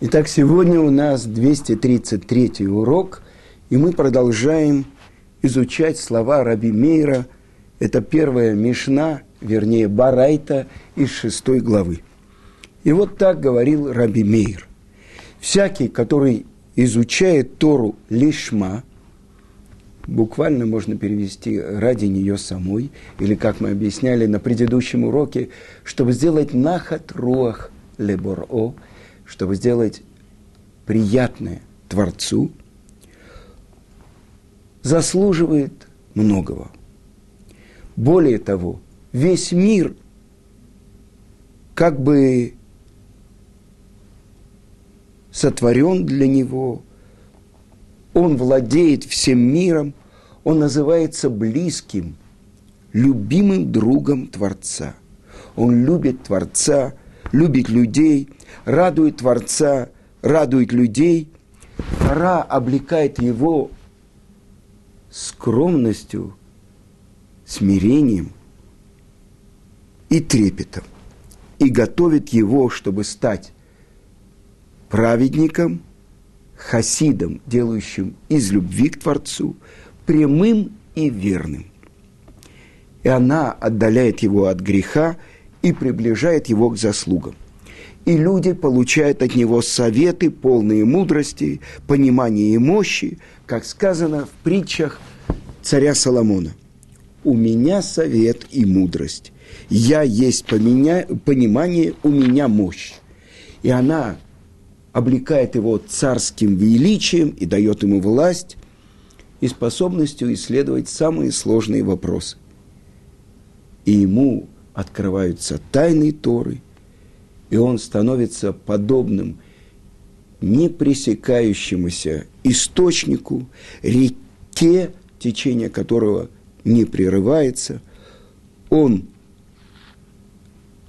Итак, сегодня у нас 233 урок, и мы продолжаем изучать слова Раби Мейра. Это первая Мишна, вернее, Барайта из шестой главы. И вот так говорил Раби Мейр. Всякий, который изучает Тору лишма, буквально можно перевести ради нее самой, или, как мы объясняли на предыдущем уроке, чтобы сделать нахат руах леборо – чтобы сделать приятное Творцу, заслуживает многого. Более того, весь мир как бы сотворен для него, он владеет всем миром, он называется близким, любимым другом Творца. Он любит Творца, любит людей, радует Творца, радует людей. Тора облекает его скромностью, смирением и трепетом. И готовит его, чтобы стать праведником, хасидом, делающим из любви к Творцу, прямым и верным. И она отдаляет его от греха и приближает его к заслугам и люди получают от него советы, полные мудрости, понимания и мощи, как сказано в притчах царя Соломона. «У меня совет и мудрость, я есть понимание, у меня мощь». И она облекает его царским величием и дает ему власть и способностью исследовать самые сложные вопросы. И ему открываются тайны Торы – и он становится подобным непресекающемуся источнику, реке, течение которого не прерывается, он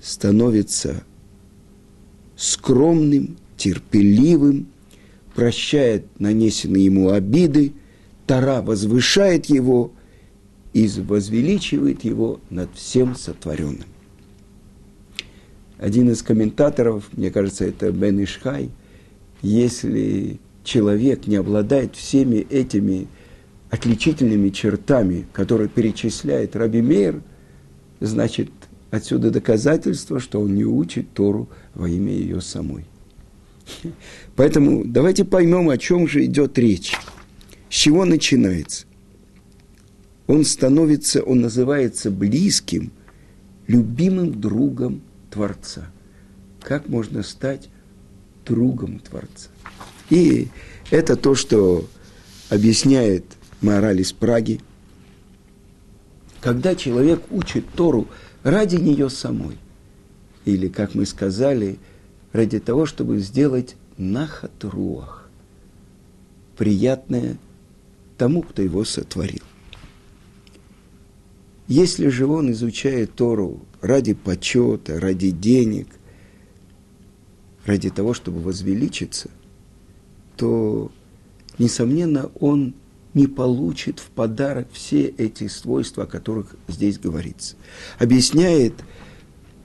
становится скромным, терпеливым, прощает нанесенные ему обиды, Тара возвышает его и возвеличивает его над всем сотворенным один из комментаторов, мне кажется, это Бен Ишхай, если человек не обладает всеми этими отличительными чертами, которые перечисляет Раби Мейр, значит, отсюда доказательство, что он не учит Тору во имя ее самой. Поэтому давайте поймем, о чем же идет речь. С чего начинается? Он становится, он называется близким, любимым другом Творца. Как можно стать другом Творца? И это то, что объясняет мораль из Праги. Когда человек учит Тору ради нее самой, или, как мы сказали, ради того, чтобы сделать нахатруах, приятное тому, кто его сотворил. Если же он изучает Тору ради почета, ради денег, ради того, чтобы возвеличиться, то, несомненно, он не получит в подарок все эти свойства, о которых здесь говорится. Объясняет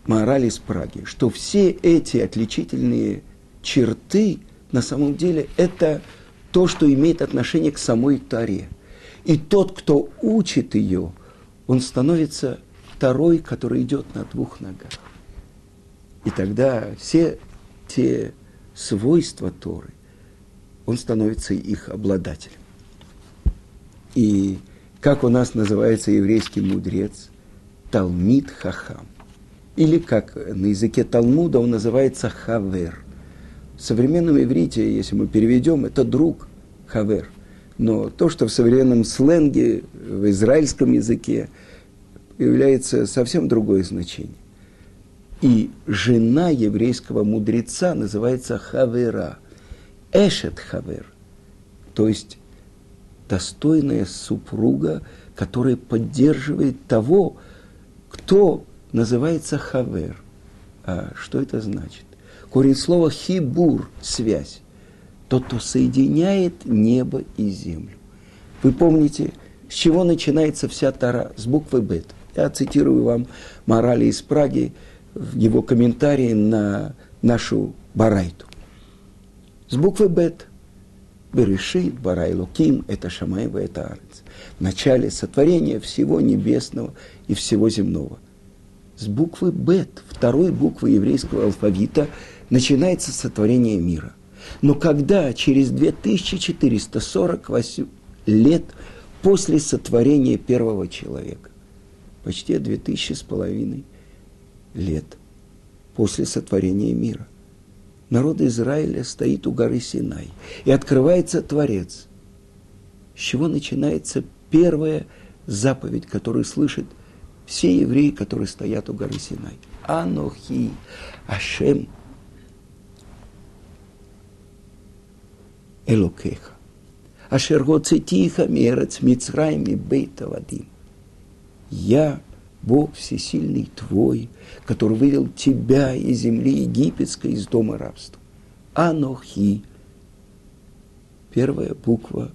мораль из Праги, что все эти отличительные черты на самом деле это то, что имеет отношение к самой Таре. И тот, кто учит ее, он становится второй, который идет на двух ногах. И тогда все те свойства Торы, он становится их обладателем. И как у нас называется еврейский мудрец? Талмид Хахам. Или как на языке Талмуда он называется Хавер. В современном иврите, если мы переведем, это друг Хавер. Но то, что в современном сленге, в израильском языке – является совсем другое значение. И жена еврейского мудреца называется Хавера, Эшет Хавер, то есть достойная супруга, которая поддерживает того, кто называется Хавер. А что это значит? Корень слова хибур – связь. Тот, кто соединяет небо и землю. Вы помните, с чего начинается вся Тара? С буквы Бет. Я цитирую вам морали из Праги в его комментарии на нашу Барайту. с буквы Бет. Берешит, Барай Луким, это Шамаева, это Арец. В начале сотворения всего небесного и всего земного. С буквы Бет, второй буквы еврейского алфавита, начинается сотворение мира. Но когда через 2448 лет после сотворения первого человека, почти 2000 с половиной лет после сотворения мира, народ Израиля стоит у горы Синай, и открывается Творец. С чего начинается первая заповедь, которую слышат все евреи, которые стоят у горы Синай. Анохи, Ашем, Элокеха. Ашер гоцетиха мерец Мицраем и бейта вадим. Я, Бог всесильный твой, который вывел тебя из земли египетской, из дома рабства. Анохи. Первая буква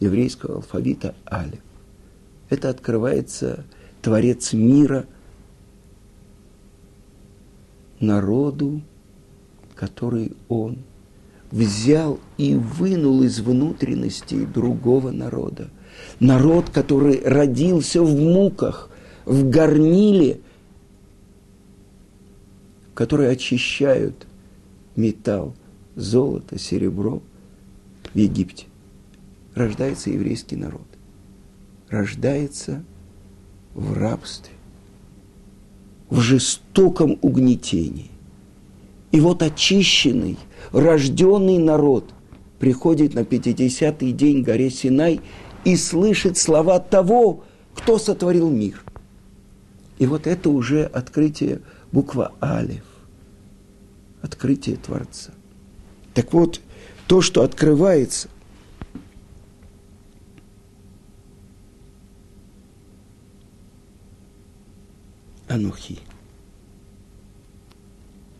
еврейского алфавита Алев. Это открывается Творец мира народу, который он взял и вынул из внутренности другого народа. Народ, который родился в муках, в горниле, которые очищают металл, золото, серебро в Египте. Рождается еврейский народ. Рождается в рабстве, в жестоком угнетении. И вот очищенный, рожденный народ приходит на 50-й день горе Синай и слышит слова того, кто сотворил мир. И вот это уже открытие буква Алев, открытие Творца. Так вот, то, что открывается, Анухи.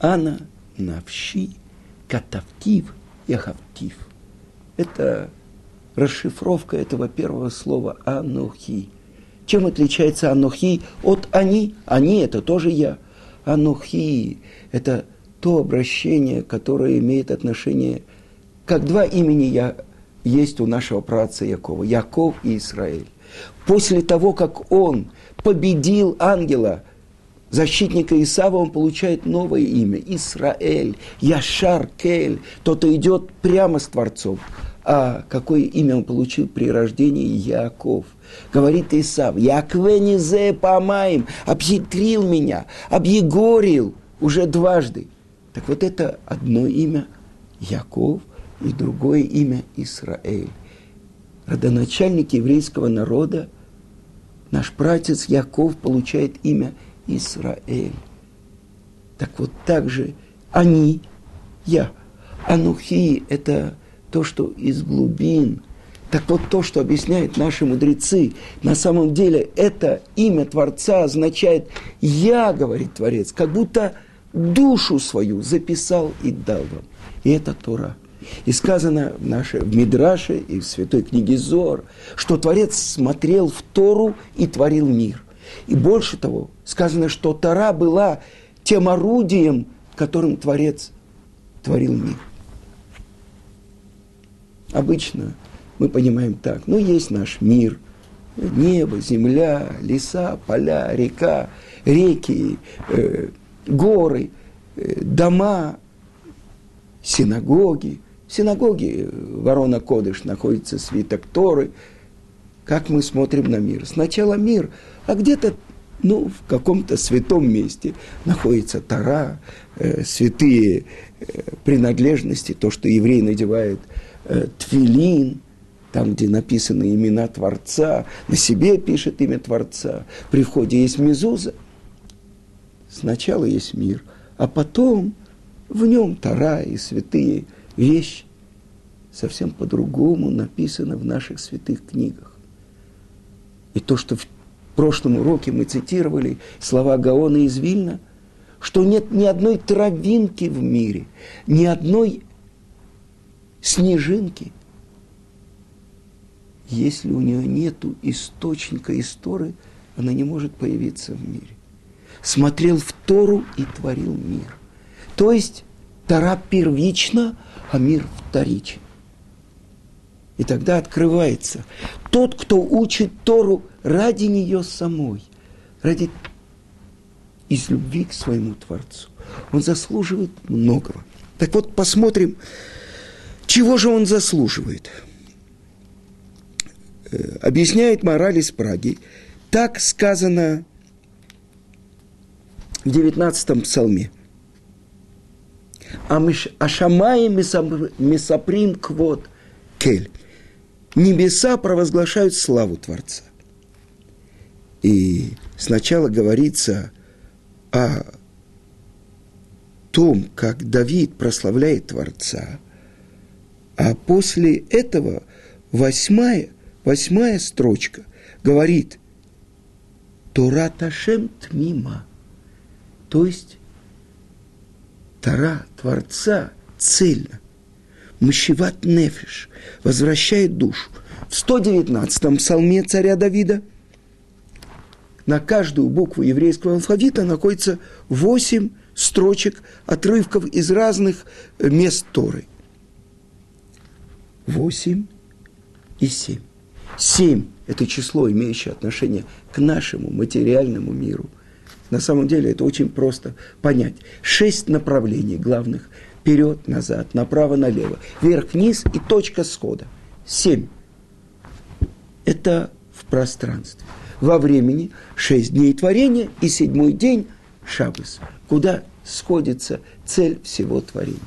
Ана навши катавтив яхавтив. Это расшифровка этого первого слова анухи. Чем отличается анухи от они? Они – это тоже я. Анухи – это то обращение, которое имеет отношение, как два имени я есть у нашего праца Якова, Яков и Израиль. После того, как он победил ангела – защитника Исава, он получает новое имя – Исраэль, Яшар Кель, тот идет прямо с Творцом. А какое имя он получил при рождении Яков? Говорит Исав, Яквенизе помаем, обхитрил меня, объегорил уже дважды. Так вот это одно имя Яков и другое имя Исраэль. Родоначальник еврейского народа, наш пратец Яков получает имя Израиль. Так вот так же они, я. Анухи – это то, что из глубин. Так вот то, что объясняют наши мудрецы, на самом деле это имя Творца означает «я», говорит Творец, как будто душу свою записал и дал вам. И это Тора. И сказано в, нашей, в Мидраше и в Святой книге Зор, что Творец смотрел в Тору и творил мир. И больше того, сказано, что Тора была тем орудием, которым Творец творил мир. Обычно мы понимаем так, ну есть наш мир, небо, земля, леса, поля, река, реки, э, горы, э, дома, синагоги. В синагоге Ворона Кодыш находится свиток Торы. Как мы смотрим на мир? Сначала мир – а где-то ну, в каком-то святом месте находится Тара, э, святые э, принадлежности, то, что еврей надевает э, тфилин, там, где написаны имена Творца, на себе пишет имя Творца. При входе есть мезуза. Сначала есть мир, а потом в нем Тара и святые вещи. Совсем по-другому написано в наших святых книгах. И то, что в прошлом уроке мы цитировали слова Гаона из Вильна, что нет ни одной травинки в мире, ни одной снежинки, если у нее нет источника истории, она не может появиться в мире. Смотрел в Тору и творил мир. То есть Тара первична, а мир вторичен. И тогда открывается тот, кто учит Тору ради нее самой, ради из любви к своему Творцу. Он заслуживает многого. Так вот, посмотрим, чего же он заслуживает. Э, объясняет мораль из Праги. Так сказано в 19 псалме. Ашамаи месаприм квот кель. Небеса провозглашают славу Творца. И сначала говорится о том, как Давид прославляет Творца, а после этого восьмая, восьмая строчка говорит «Тора Ташем Тмима», то есть Тора Творца цельно, Мщеват Нефиш, возвращает душу. В 119-м псалме царя Давида на каждую букву еврейского алфавита находится восемь строчек, отрывков из разных мест Торы. Восемь и семь. Семь – это число, имеющее отношение к нашему материальному миру. На самом деле это очень просто понять. Шесть направлений главных – вперед, назад, направо, налево, вверх, вниз и точка схода. Семь. Это в пространстве. Во времени шесть дней творения и седьмой день – Шаббас, куда сходится цель всего творения.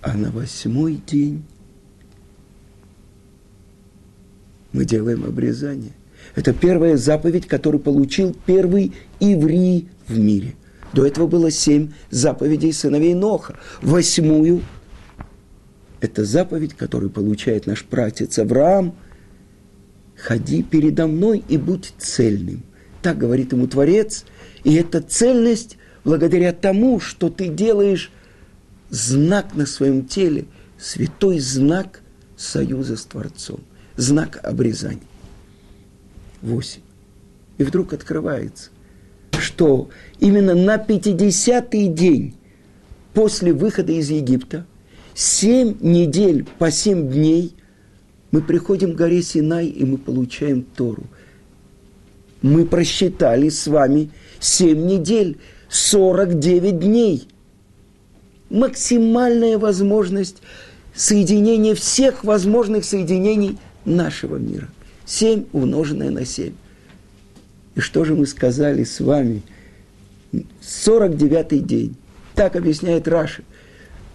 А на восьмой день мы делаем обрезание. Это первая заповедь, которую получил первый еврей в мире – до этого было семь заповедей сыновей Ноха. Восьмую – это заповедь, которую получает наш пратец Авраам. «Ходи передо мной и будь цельным». Так говорит ему Творец. И эта цельность благодаря тому, что ты делаешь знак на своем теле, святой знак союза с Творцом, знак обрезания. Восемь. И вдруг открывается что именно на 50-й день после выхода из Египта, семь недель по семь дней, мы приходим к горе Синай, и мы получаем Тору. Мы просчитали с вами семь недель, 49 дней. Максимальная возможность соединения всех возможных соединений нашего мира. Семь умноженное на семь. И что же мы сказали с вами? 49-й день. Так объясняет Раши.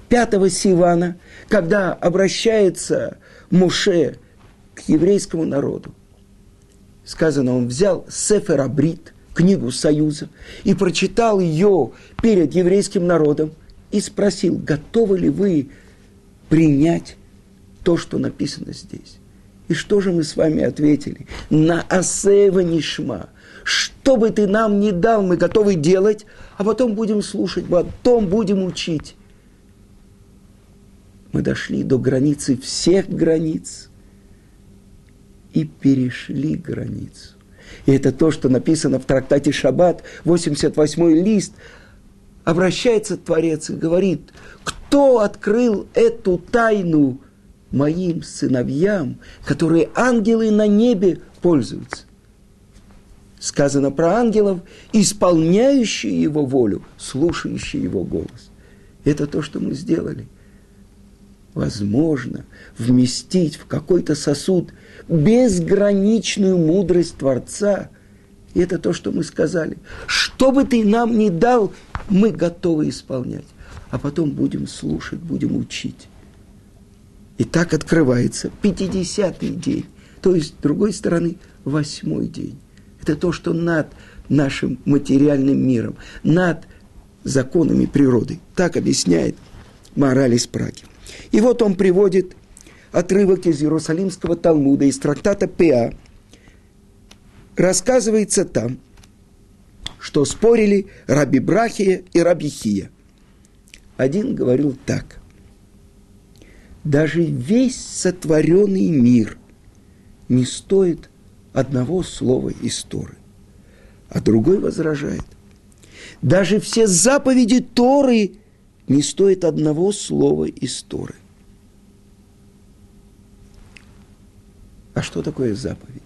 5 Сивана, когда обращается Муше к еврейскому народу, сказано, он взял Сефер Абрит, книгу Союза, и прочитал ее перед еврейским народом и спросил, готовы ли вы принять то, что написано здесь. И что же мы с вами ответили? На Асева Нишма – что бы ты нам ни дал, мы готовы делать, а потом будем слушать, потом будем учить. Мы дошли до границы всех границ и перешли границу. И это то, что написано в трактате Шаббат, 88-й лист. Обращается Творец и говорит, кто открыл эту тайну моим сыновьям, которые ангелы на небе пользуются сказано про ангелов, исполняющие его волю, слушающие его голос. Это то, что мы сделали. Возможно вместить в какой-то сосуд безграничную мудрость Творца. И это то, что мы сказали. Что бы ты нам ни дал, мы готовы исполнять. А потом будем слушать, будем учить. И так открывается 50-й день. То есть, с другой стороны, восьмой день. Это то, что над нашим материальным миром, над законами природы. Так объясняет мораль из Праги. И вот он приводит отрывок из Иерусалимского Талмуда, из трактата Пеа. Рассказывается там, что спорили Раби Брахия и Раби Хия. Один говорил так. Даже весь сотворенный мир не стоит одного слова из Торы. А другой возражает. Даже все заповеди Торы не стоят одного слова из Торы. А что такое заповедь?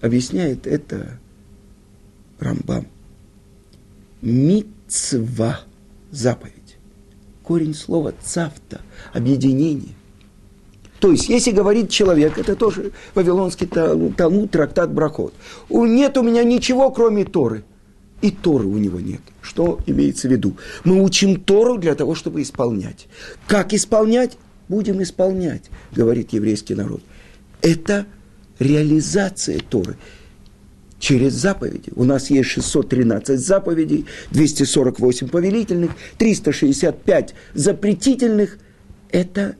Объясняет это Рамбам. Мицва – заповедь. Корень слова цавта – объединение. То есть, если говорит человек, это тоже Вавилонский Талмуд, трактат Брахот. Нет у меня ничего, кроме Торы. И Торы у него нет. Что имеется в виду? Мы учим Тору для того, чтобы исполнять. Как исполнять? Будем исполнять, говорит еврейский народ. Это реализация Торы через заповеди. У нас есть 613 заповедей, 248 повелительных, 365 запретительных. Это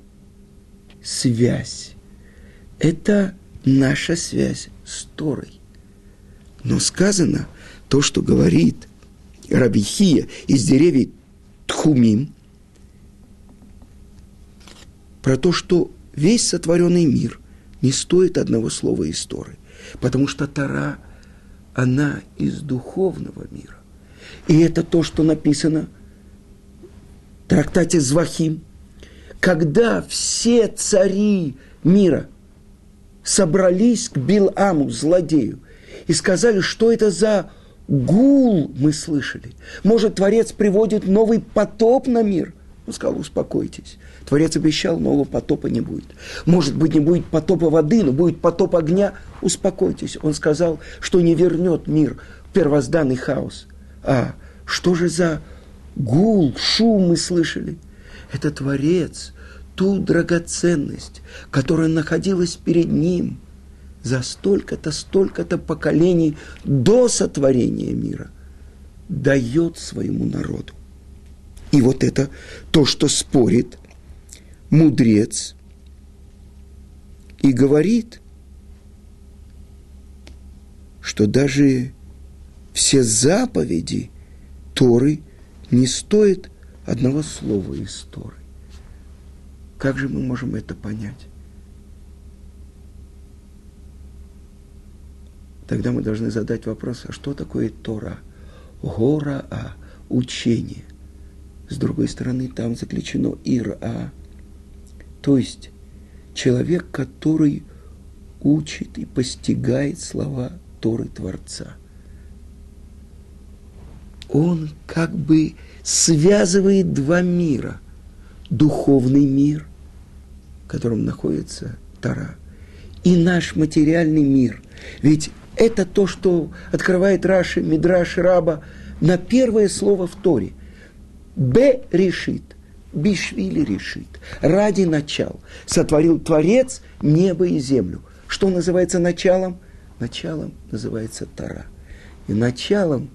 связь. Это наша связь с Торой. Но сказано то, что говорит Рабихия из деревьев Тхумим, про то, что весь сотворенный мир не стоит одного слова из Торы, потому что Тора, она из духовного мира. И это то, что написано в трактате Звахим – когда все цари мира собрались к Биламу, злодею, и сказали, что это за гул мы слышали. Может, Творец приводит новый потоп на мир? Он сказал, успокойтесь. Творец обещал, нового потопа не будет. Может быть, не будет потопа воды, но будет потоп огня. Успокойтесь. Он сказал, что не вернет мир первозданный хаос. А что же за гул, шум мы слышали – это Творец, ту драгоценность, которая находилась перед Ним за столько-то, столько-то поколений до сотворения мира, дает своему народу. И вот это то, что спорит мудрец и говорит, что даже все заповеди Торы не стоят одного слова из Торы. Как же мы можем это понять? Тогда мы должны задать вопрос, а что такое Тора? Гора, а учение. С другой стороны, там заключено ира, то есть человек, который учит и постигает слова Торы Творца. Он как бы связывает два мира. Духовный мир, в котором находится Тара, и наш материальный мир. Ведь это то, что открывает Раши, Мидраш, Раба на первое слово в Торе. Б решит, Бишвили решит, ради начал. Сотворил Творец небо и землю. Что называется началом? Началом называется Тара. И началом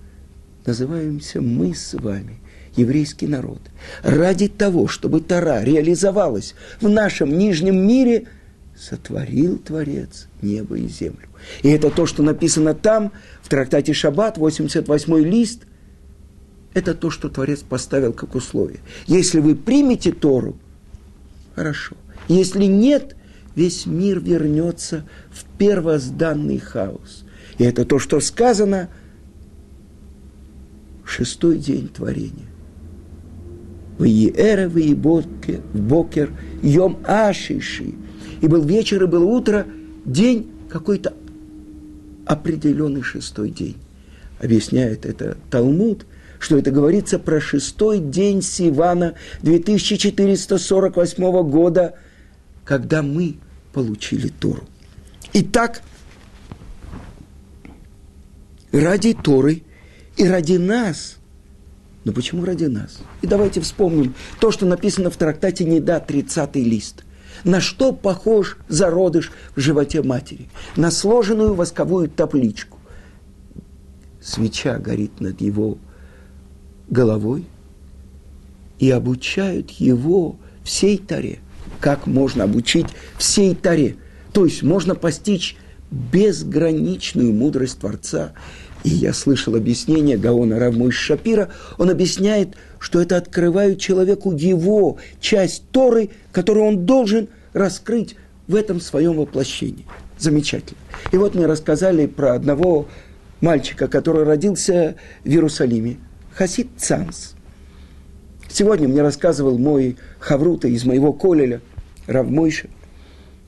называемся мы с вами еврейский народ. Ради того, чтобы Тара реализовалась в нашем нижнем мире, сотворил Творец небо и землю. И это то, что написано там, в трактате Шаббат, 88 лист, это то, что Творец поставил как условие. Если вы примете Тору, хорошо. Если нет, весь мир вернется в первозданный хаос. И это то, что сказано шестой день творения. Виеэра, бокер, йом ашиши. И был вечер, и было утро, день какой-то определенный шестой день. Объясняет это Талмуд, что это говорится про шестой день Сивана 2448 года, когда мы получили Тору. Итак, ради Торы и ради нас – но почему ради нас? И давайте вспомним то, что написано в трактате «Неда», 30 лист. На что похож зародыш в животе матери? На сложенную восковую табличку. Свеча горит над его головой, и обучают его всей таре. Как можно обучить всей таре? То есть можно постичь безграничную мудрость Творца и я слышал объяснение Гаона Равмуш Шапира, он объясняет, что это открывает человеку его часть Торы, которую он должен раскрыть в этом своем воплощении. Замечательно. И вот мы рассказали про одного мальчика, который родился в Иерусалиме, Хасид Цанс. Сегодня мне рассказывал мой Хаврута из моего колеля, Равмойша,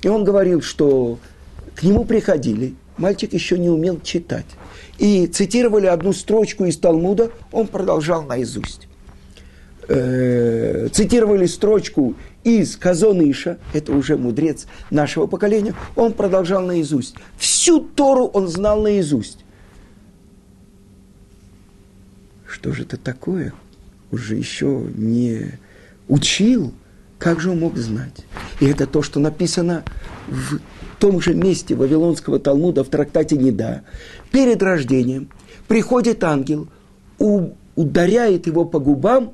и он говорил, что к нему приходили, мальчик еще не умел читать, и цитировали одну строчку из Талмуда, он продолжал наизусть. Э, цитировали строчку из Казоныша, это уже мудрец нашего поколения, он продолжал наизусть. Всю Тору он знал наизусть. Что же это такое? Уже еще не учил, как же он мог знать? И это то, что написано в том же месте Вавилонского Талмуда в трактате Неда. Перед рождением приходит ангел, ударяет его по губам,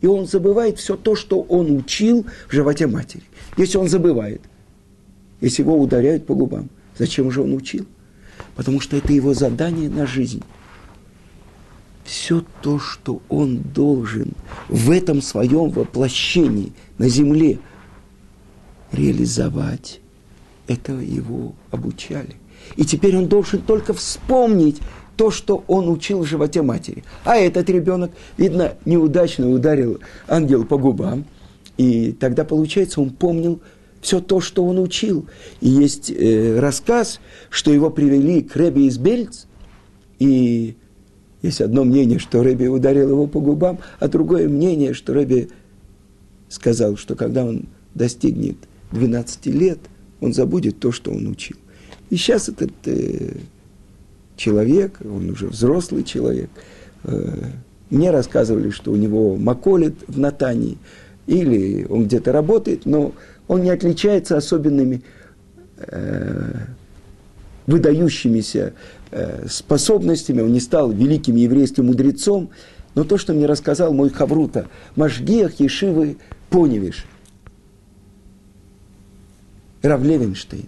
и он забывает все то, что он учил в животе матери. Если он забывает, если его ударяют по губам, зачем же он учил? Потому что это его задание на жизнь. Все то, что он должен в этом своем воплощении на земле реализовать, это его обучали. И теперь он должен только вспомнить то, что он учил в животе матери. А этот ребенок, видно, неудачно ударил ангел по губам. И тогда, получается, он помнил все то, что он учил. И есть э, рассказ, что его привели к Ребе из Бельц, и есть одно мнение, что Рэби ударил его по губам, а другое мнение, что Рэби сказал, что когда он достигнет 12 лет, он забудет то, что он учил. И сейчас этот э, человек, он уже взрослый человек, э, мне рассказывали, что у него маколит в Натании, или он где-то работает, но он не отличается особенными э, выдающимися э, способностями, он не стал великим еврейским мудрецом, но то, что мне рассказал мой Хаврута, Машгиах Ешивы Поневиш, Рав Левинштейн,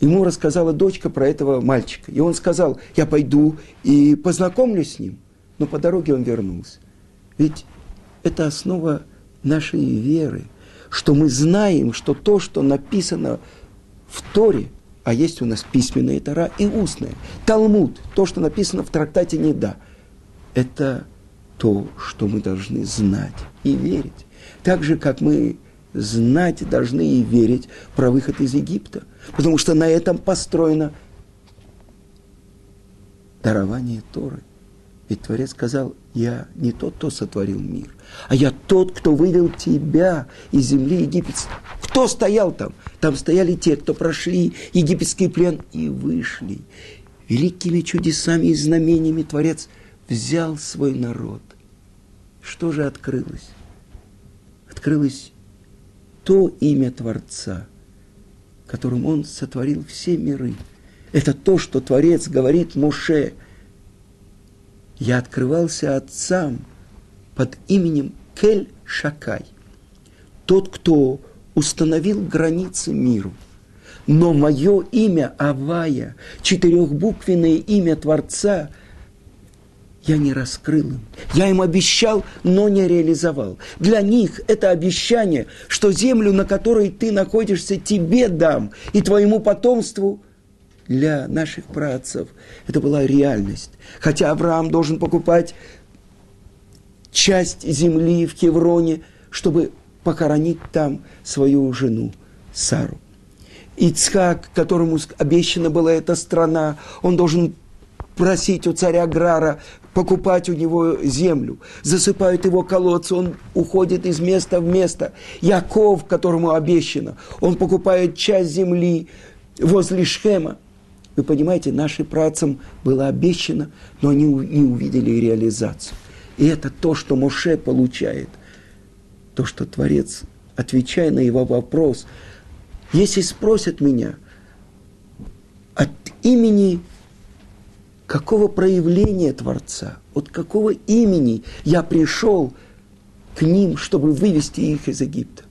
ему рассказала дочка про этого мальчика. И он сказал, я пойду и познакомлюсь с ним. Но по дороге он вернулся. Ведь это основа нашей веры, что мы знаем, что то, что написано в Торе, а есть у нас письменная Тора и устная, Талмуд, то, что написано в трактате Неда, это то, что мы должны знать и верить. Так же, как мы знать должны и верить про выход из Египта. Потому что на этом построено дарование Торы. Ведь Творец сказал, я не тот, кто сотворил мир, а я тот, кто вывел тебя из земли египетской. Кто стоял там? Там стояли те, кто прошли египетский плен и вышли. Великими чудесами и знамениями Творец взял свой народ. Что же открылось? Открылось то имя Творца, которым Он сотворил все миры. Это то, что Творец говорит Муше. Я открывался отцам под именем Кель Шакай. Тот, кто установил границы миру. Но мое имя Авая, четырехбуквенное имя Творца – я не раскрыл им. Я им обещал, но не реализовал. Для них это обещание, что землю, на которой ты находишься, тебе дам и твоему потомству для наших працев. Это была реальность. Хотя Авраам должен покупать часть земли в Кевроне, чтобы похоронить там свою жену Сару. Ицхак, которому обещана была эта страна, он должен просить у царя Грара покупать у него землю, засыпают его колодцы, он уходит из места в место. Яков, которому обещано, он покупает часть земли возле Шхема. Вы понимаете, нашим працам было обещано, но они не увидели реализацию. И это то, что Моше получает. То, что Творец, отвечая на его вопрос, если спросят меня от имени какого проявления Творца, от какого имени я пришел к ним, чтобы вывести их из Египта.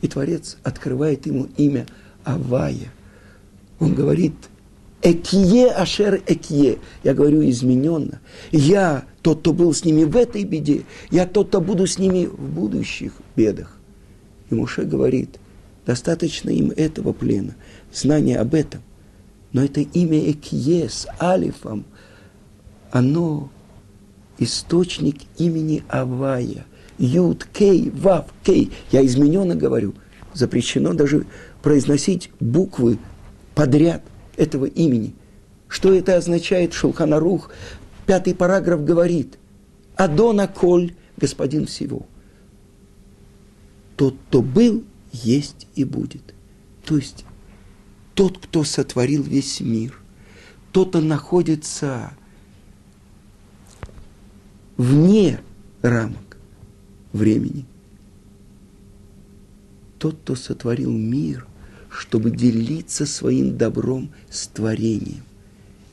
И Творец открывает ему имя Авая. Он говорит, Экие Ашер Экие. Я говорю измененно. Я тот, кто был с ними в этой беде, я тот, кто буду с ними в будущих бедах. И Муше говорит, достаточно им этого плена, знания об этом. Но это имя Экие с Алифом – оно источник имени Авая. Юд, Кей, Вав, Кей. Я измененно говорю. Запрещено даже произносить буквы подряд этого имени. Что это означает? Шулханарух, пятый параграф говорит. Адона Коль, господин всего. Тот, кто был, есть и будет. То есть тот, кто сотворил весь мир, тот, кто находится вне рамок времени. Тот, кто сотворил мир, чтобы делиться своим добром с творением.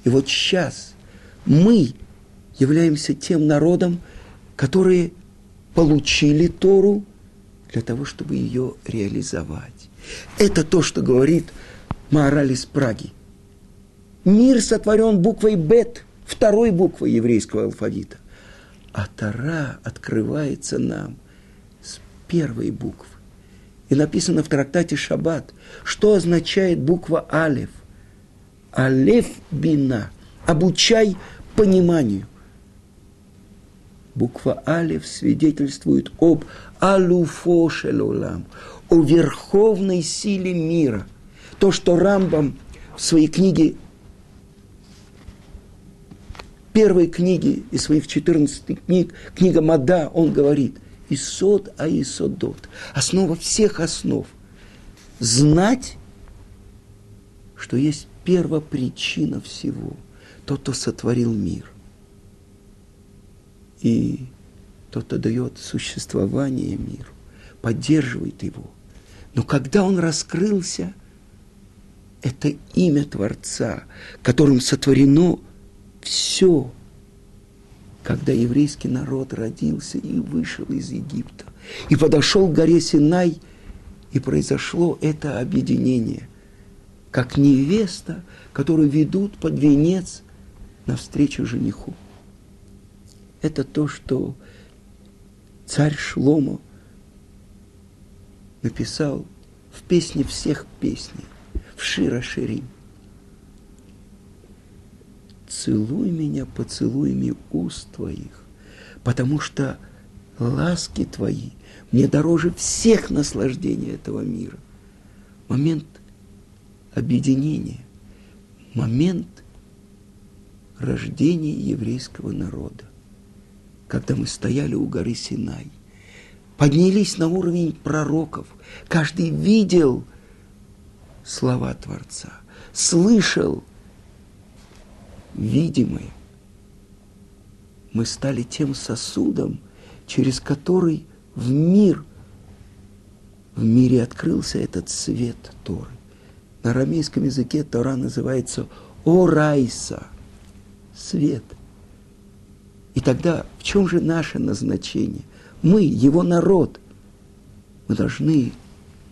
И вот сейчас мы являемся тем народом, которые получили Тору для того, чтобы ее реализовать. Это то, что говорит Маораль Праги. Мир сотворен буквой Бет, второй буквой еврейского алфавита. А Тара открывается нам с первой буквы. И написано в трактате Шаббат, что означает буква Алев. Алев бина. Обучай пониманию. Буква Алев свидетельствует об алуфо шелолам, о верховной силе мира. То, что Рамбам в своей книге первой книги из своих 14 книг, книга Мада, он говорит, Исод а Исодот, основа всех основ. Знать, что есть первопричина всего, тот, кто сотворил мир. И тот, кто дает существование миру, поддерживает его. Но когда он раскрылся, это имя Творца, которым сотворено – все, когда еврейский народ родился и вышел из Египта, и подошел к горе Синай, и произошло это объединение, как невеста, которую ведут под венец навстречу жениху. Это то, что царь Шломо написал в песне всех песней, в Шира Ширим целуй меня поцелуями уст твоих, потому что ласки твои мне дороже всех наслаждений этого мира. Момент объединения, момент рождения еврейского народа, когда мы стояли у горы Синай, поднялись на уровень пророков, каждый видел слова Творца, слышал – видимые. Мы стали тем сосудом, через который в мир, в мире открылся этот свет Торы. На арамейском языке Тора называется Орайса, свет. И тогда в чем же наше назначение? Мы, его народ, мы должны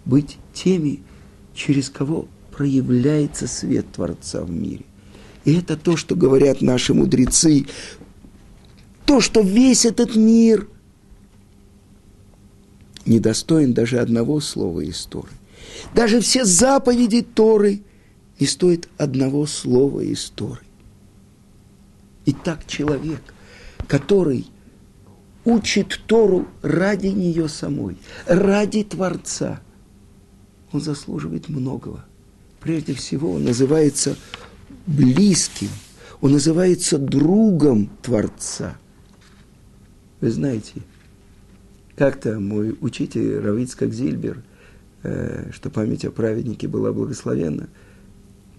быть теми, через кого проявляется свет Творца в мире. И это то, что говорят наши мудрецы. То, что весь этот мир недостоин даже одного слова из Торы. Даже все заповеди Торы не стоят одного слова из Торы. И так человек, который учит Тору ради нее самой, ради Творца, он заслуживает многого. Прежде всего, он называется близким, он называется другом Творца. Вы знаете, как-то мой учитель Равицкак Зильбер, э, что память о праведнике была благословенна,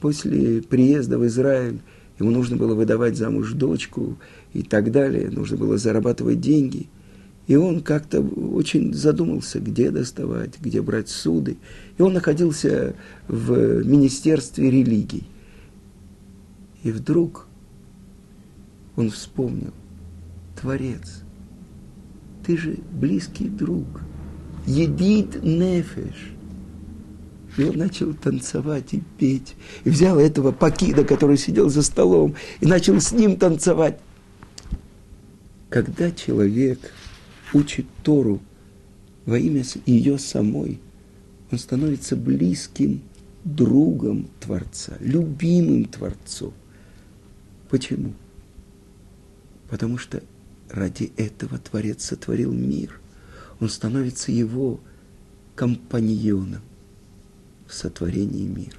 после приезда в Израиль ему нужно было выдавать замуж дочку и так далее, нужно было зарабатывать деньги. И он как-то очень задумался, где доставать, где брать суды. И он находился в Министерстве религий. И вдруг он вспомнил, Творец, ты же близкий друг, едит нефеш. И он начал танцевать и петь. И взял этого пакида, который сидел за столом, и начал с ним танцевать. Когда человек учит Тору во имя ее самой, он становится близким другом Творца, любимым Творцом. Почему? Потому что ради этого Творец сотворил мир. Он становится его компаньоном в сотворении мира.